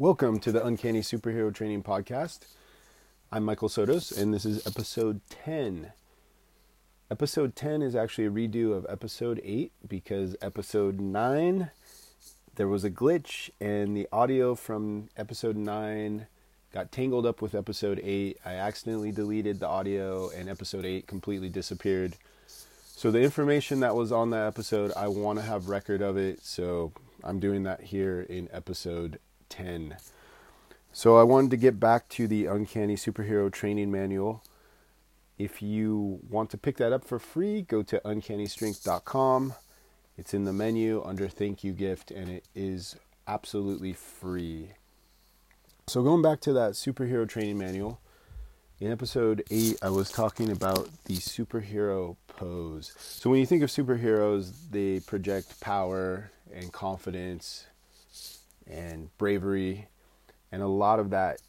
Welcome to the Uncanny Superhero Training Podcast. I'm Michael Sotos, and this is episode 10. Episode 10 is actually a redo of episode 8 because episode 9 there was a glitch and the audio from episode 9 got tangled up with episode 8. I accidentally deleted the audio and episode 8 completely disappeared. So the information that was on that episode, I want to have record of it, so I'm doing that here in episode 10. So I wanted to get back to the Uncanny Superhero Training Manual. If you want to pick that up for free, go to uncannystrength.com. It's in the menu under Thank You Gift, and it is absolutely free. So, going back to that superhero training manual, in episode 8, I was talking about the superhero pose. So, when you think of superheroes, they project power and confidence and bravery, and a lot of that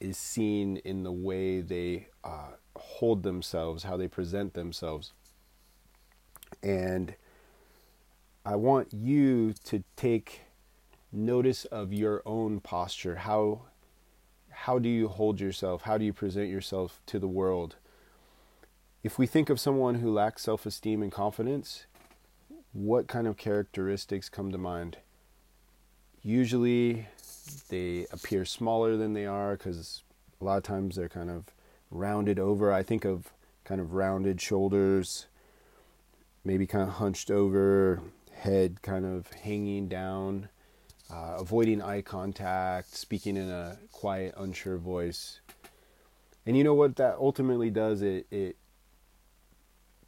is seen in the way they uh, hold themselves, how they present themselves. And I want you to take notice of your own posture. How how do you hold yourself? How do you present yourself to the world? If we think of someone who lacks self-esteem and confidence, what kind of characteristics come to mind? Usually they appear smaller than they are cuz a lot of times they're kind of rounded over. I think of kind of rounded shoulders, maybe kind of hunched over, head kind of hanging down, uh, avoiding eye contact, speaking in a quiet, unsure voice. And you know what that ultimately does? It, it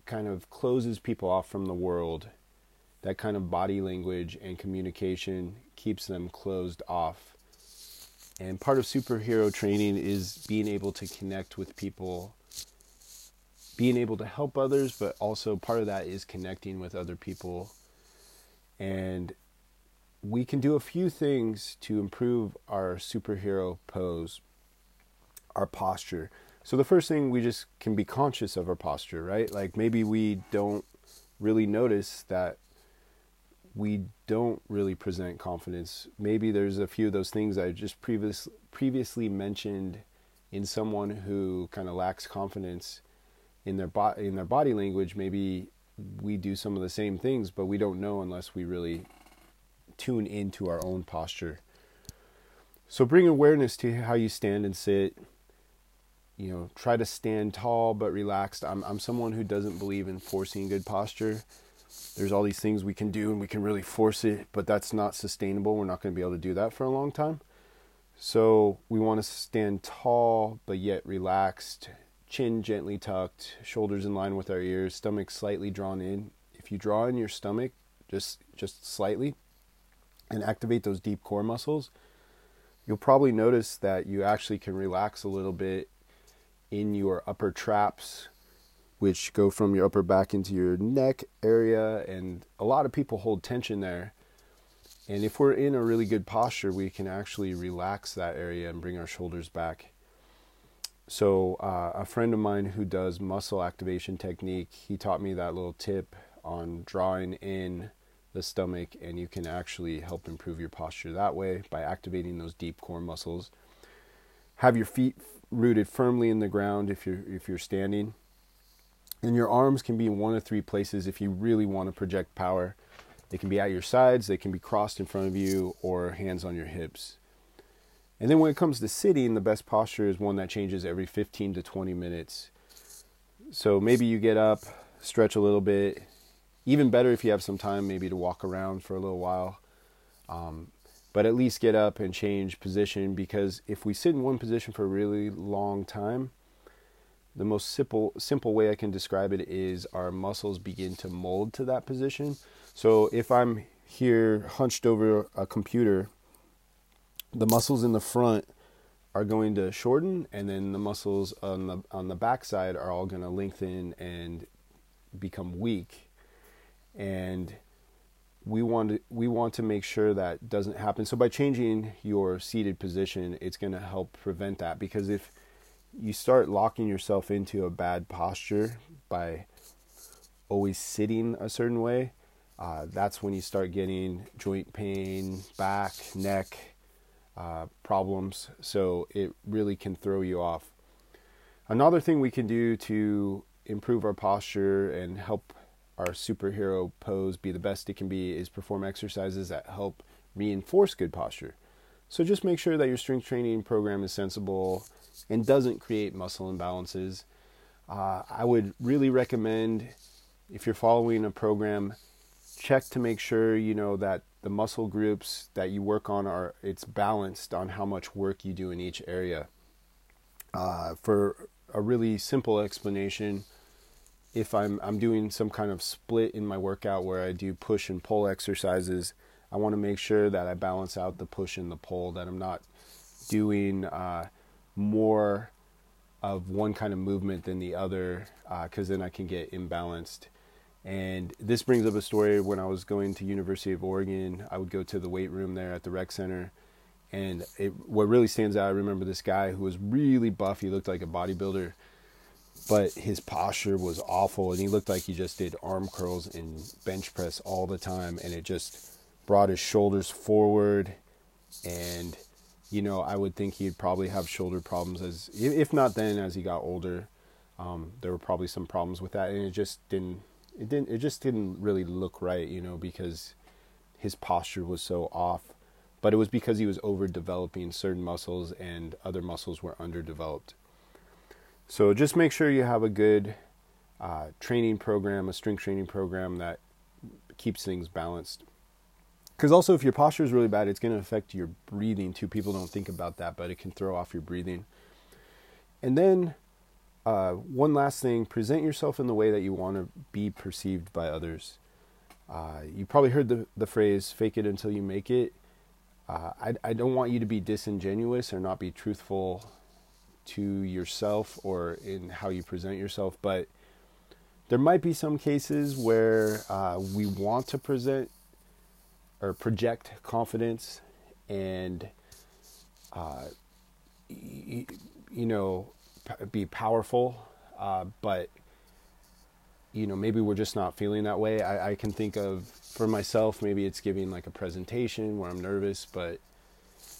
kind of closes people off from the world. That kind of body language and communication keeps them closed off. And part of superhero training is being able to connect with people, being able to help others, but also part of that is connecting with other people and we can do a few things to improve our superhero pose, our posture. So the first thing we just can be conscious of our posture, right? Like maybe we don't really notice that we don't really present confidence. Maybe there's a few of those things I just previous, previously mentioned in someone who kind of lacks confidence in their bo- in their body language. Maybe we do some of the same things, but we don't know unless we really tune into our own posture. So bring awareness to how you stand and sit. You know, try to stand tall but relaxed. I'm I'm someone who doesn't believe in forcing good posture. There's all these things we can do and we can really force it, but that's not sustainable. We're not going to be able to do that for a long time. So we want to stand tall but yet relaxed chin gently tucked, shoulders in line with our ears, stomach slightly drawn in. If you draw in your stomach just just slightly and activate those deep core muscles, you'll probably notice that you actually can relax a little bit in your upper traps which go from your upper back into your neck area and a lot of people hold tension there. And if we're in a really good posture, we can actually relax that area and bring our shoulders back. So uh, a friend of mine who does muscle activation technique he taught me that little tip on drawing in the stomach and you can actually help improve your posture that way by activating those deep core muscles. Have your feet rooted firmly in the ground if you're if you're standing and your arms can be in one of three places if you really want to project power they can be at your sides they can be crossed in front of you or hands on your hips and then when it comes to sitting, the best posture is one that changes every 15 to 20 minutes. So maybe you get up, stretch a little bit. Even better if you have some time, maybe to walk around for a little while. Um, but at least get up and change position because if we sit in one position for a really long time, the most simple simple way I can describe it is our muscles begin to mold to that position. So if I'm here hunched over a computer the muscles in the front are going to shorten and then the muscles on the on the back side are all going to lengthen and become weak and we want to we want to make sure that doesn't happen so by changing your seated position it's going to help prevent that because if you start locking yourself into a bad posture by always sitting a certain way uh, that's when you start getting joint pain back neck uh, problems, so it really can throw you off. Another thing we can do to improve our posture and help our superhero pose be the best it can be is perform exercises that help reinforce good posture. So just make sure that your strength training program is sensible and doesn't create muscle imbalances. Uh, I would really recommend if you're following a program, check to make sure you know that the muscle groups that you work on are it's balanced on how much work you do in each area. Uh, for a really simple explanation, if I'm I'm doing some kind of split in my workout where I do push and pull exercises, I want to make sure that I balance out the push and the pull. That I'm not doing uh, more of one kind of movement than the other, because uh, then I can get imbalanced. And this brings up a story when I was going to University of Oregon. I would go to the weight room there at the rec center, and it, what really stands out, I remember this guy who was really buff. He looked like a bodybuilder, but his posture was awful, and he looked like he just did arm curls and bench press all the time, and it just brought his shoulders forward, and you know I would think he'd probably have shoulder problems as if not then as he got older. Um, there were probably some problems with that, and it just didn't it didn't it just didn't really look right, you know, because his posture was so off. But it was because he was overdeveloping certain muscles and other muscles were underdeveloped. So just make sure you have a good uh, training program, a strength training program that keeps things balanced. Because also, if your posture is really bad, it's going to affect your breathing too. People don't think about that, but it can throw off your breathing. And then uh, one last thing present yourself in the way that you want to be perceived by others. Uh, you probably heard the, the phrase fake it until you make it. Uh, I, I don't want you to be disingenuous or not be truthful to yourself or in how you present yourself, but there might be some cases where uh, we want to present or project confidence and, uh, y- you know, be powerful, uh, but you know maybe we're just not feeling that way. I, I can think of for myself maybe it's giving like a presentation where I'm nervous, but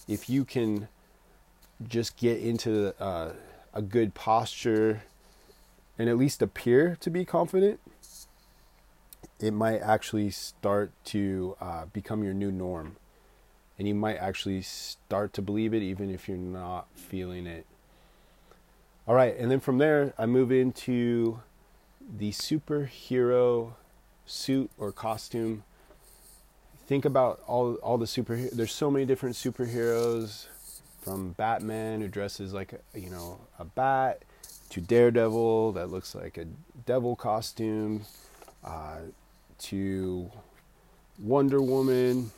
if you can just get into uh, a good posture and at least appear to be confident, it might actually start to uh, become your new norm. And you might actually start to believe it even if you're not feeling it. All right, and then from there, I move into the superhero suit or costume. Think about all all the superheroes. There's so many different superheroes, from Batman who dresses like a, you know a bat, to Daredevil that looks like a devil costume, uh, to Wonder Woman.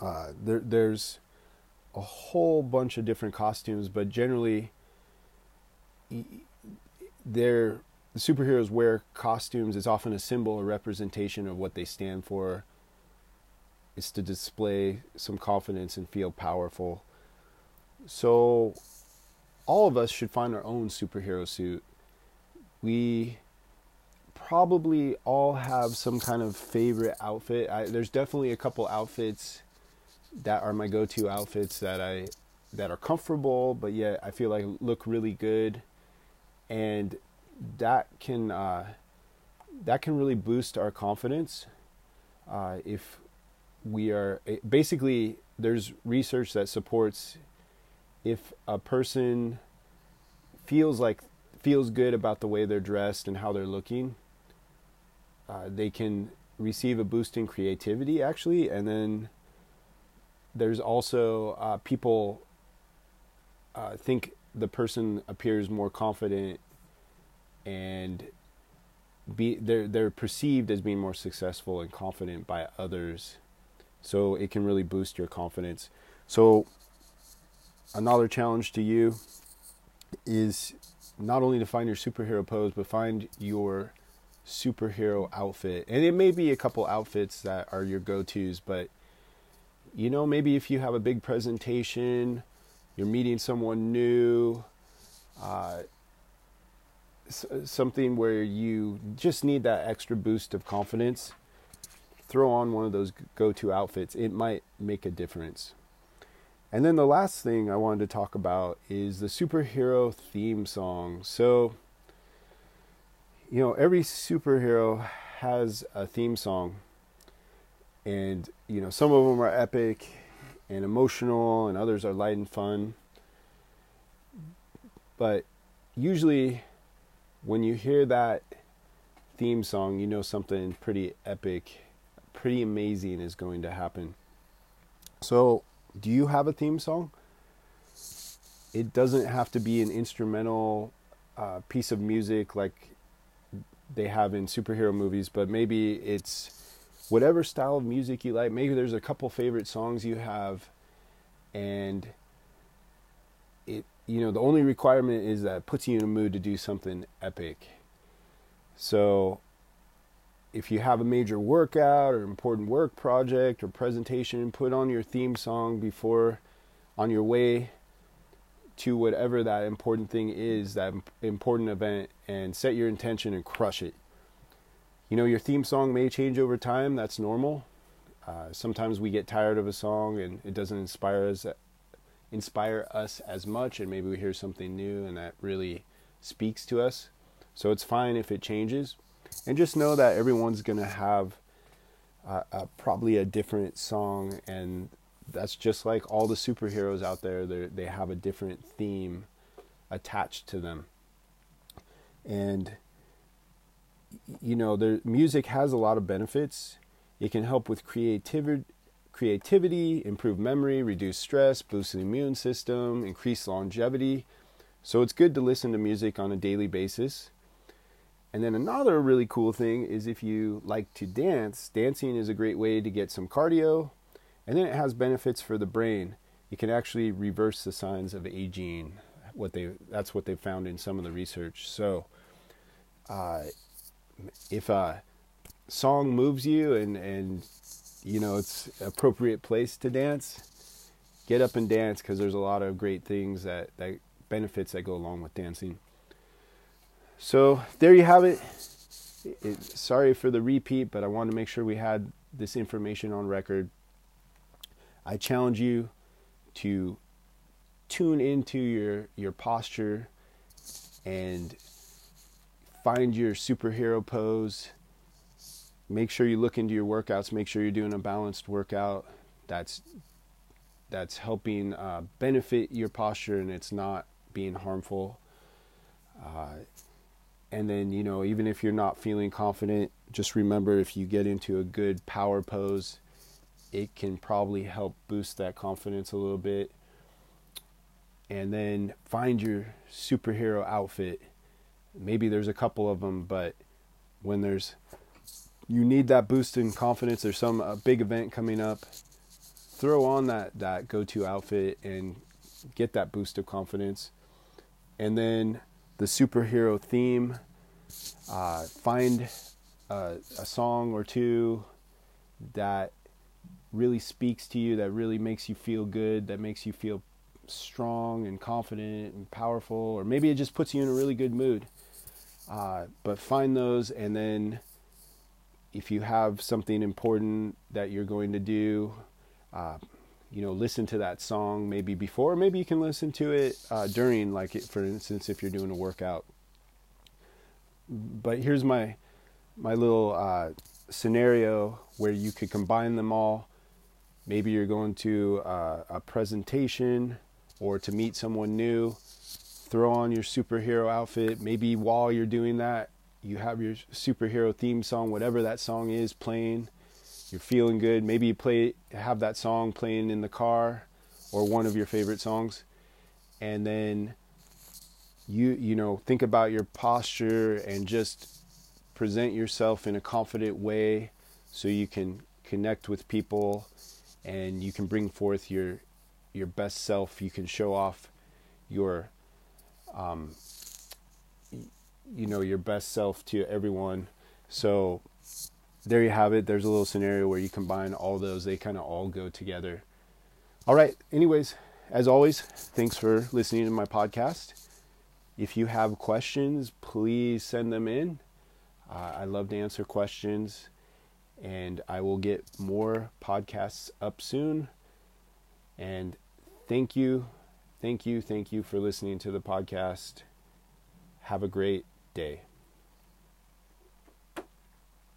Uh, there, there's a whole bunch of different costumes, but generally their the superheroes wear costumes is often a symbol a representation of what they stand for. It's to display some confidence and feel powerful. So, all of us should find our own superhero suit. We probably all have some kind of favorite outfit. I, there's definitely a couple outfits that are my go-to outfits that I that are comfortable, but yet I feel like look really good and that can uh, that can really boost our confidence uh, if we are basically there's research that supports if a person feels like feels good about the way they're dressed and how they're looking uh, they can receive a boost in creativity actually and then there's also uh, people uh, think the person appears more confident and be they're they're perceived as being more successful and confident by others. So it can really boost your confidence. So another challenge to you is not only to find your superhero pose but find your superhero outfit and it may be a couple outfits that are your go-to's but you know maybe if you have a big presentation you're meeting someone new, uh, something where you just need that extra boost of confidence, throw on one of those go to outfits. It might make a difference. And then the last thing I wanted to talk about is the superhero theme song. So, you know, every superhero has a theme song. And, you know, some of them are epic and emotional, and others are light and fun. But usually, when you hear that theme song, you know something pretty epic, pretty amazing is going to happen. So, do you have a theme song? It doesn't have to be an instrumental uh, piece of music like they have in superhero movies, but maybe it's whatever style of music you like. Maybe there's a couple favorite songs you have, and it you know the only requirement is that it puts you in a mood to do something epic. So if you have a major workout or important work project or presentation, put on your theme song before on your way to whatever that important thing is, that important event, and set your intention and crush it. You know, your theme song may change over time, that's normal. Uh, sometimes we get tired of a song and it doesn't inspire us inspire us as much and maybe we hear something new and that really speaks to us. So it's fine if it changes and just know that everyone's going to have uh, uh, probably a different song and that's just like all the superheroes out there they have a different theme attached to them. And you know the music has a lot of benefits. It can help with creativity creativity improve memory reduce stress boost the immune system increase longevity. So it's good to listen to music on a daily basis. And then another really cool thing is if you like to dance, dancing is a great way to get some cardio. And then it has benefits for the brain. It can actually reverse the signs of aging. What they that's what they found in some of the research. So, uh, if a song moves you and and you know it's appropriate place to dance, get up and dance because there's a lot of great things that that benefits that go along with dancing. So there you have it. it. Sorry for the repeat, but I wanted to make sure we had this information on record. I challenge you to tune into your your posture and find your superhero pose. Make sure you look into your workouts. Make sure you're doing a balanced workout. That's that's helping uh, benefit your posture and it's not being harmful. Uh, and then you know even if you're not feeling confident just remember if you get into a good power pose it can probably help boost that confidence a little bit and then find your superhero outfit maybe there's a couple of them but when there's you need that boost in confidence there's some big event coming up throw on that that go-to outfit and get that boost of confidence and then the superhero theme. Uh, find a, a song or two that really speaks to you, that really makes you feel good, that makes you feel strong and confident and powerful, or maybe it just puts you in a really good mood. Uh, but find those, and then if you have something important that you're going to do, uh, you know listen to that song maybe before maybe you can listen to it uh, during like it, for instance if you're doing a workout but here's my my little uh, scenario where you could combine them all maybe you're going to uh, a presentation or to meet someone new. Throw on your superhero outfit. Maybe while you're doing that you have your superhero theme song whatever that song is playing. You're feeling good. Maybe you play have that song playing in the car or one of your favorite songs. And then you you know think about your posture and just present yourself in a confident way so you can connect with people and you can bring forth your your best self you can show off your um you know your best self to everyone so there you have it. There's a little scenario where you combine all those, they kind of all go together. All right. Anyways, as always, thanks for listening to my podcast. If you have questions, please send them in. Uh, I love to answer questions, and I will get more podcasts up soon. And thank you, thank you, thank you for listening to the podcast. Have a great day.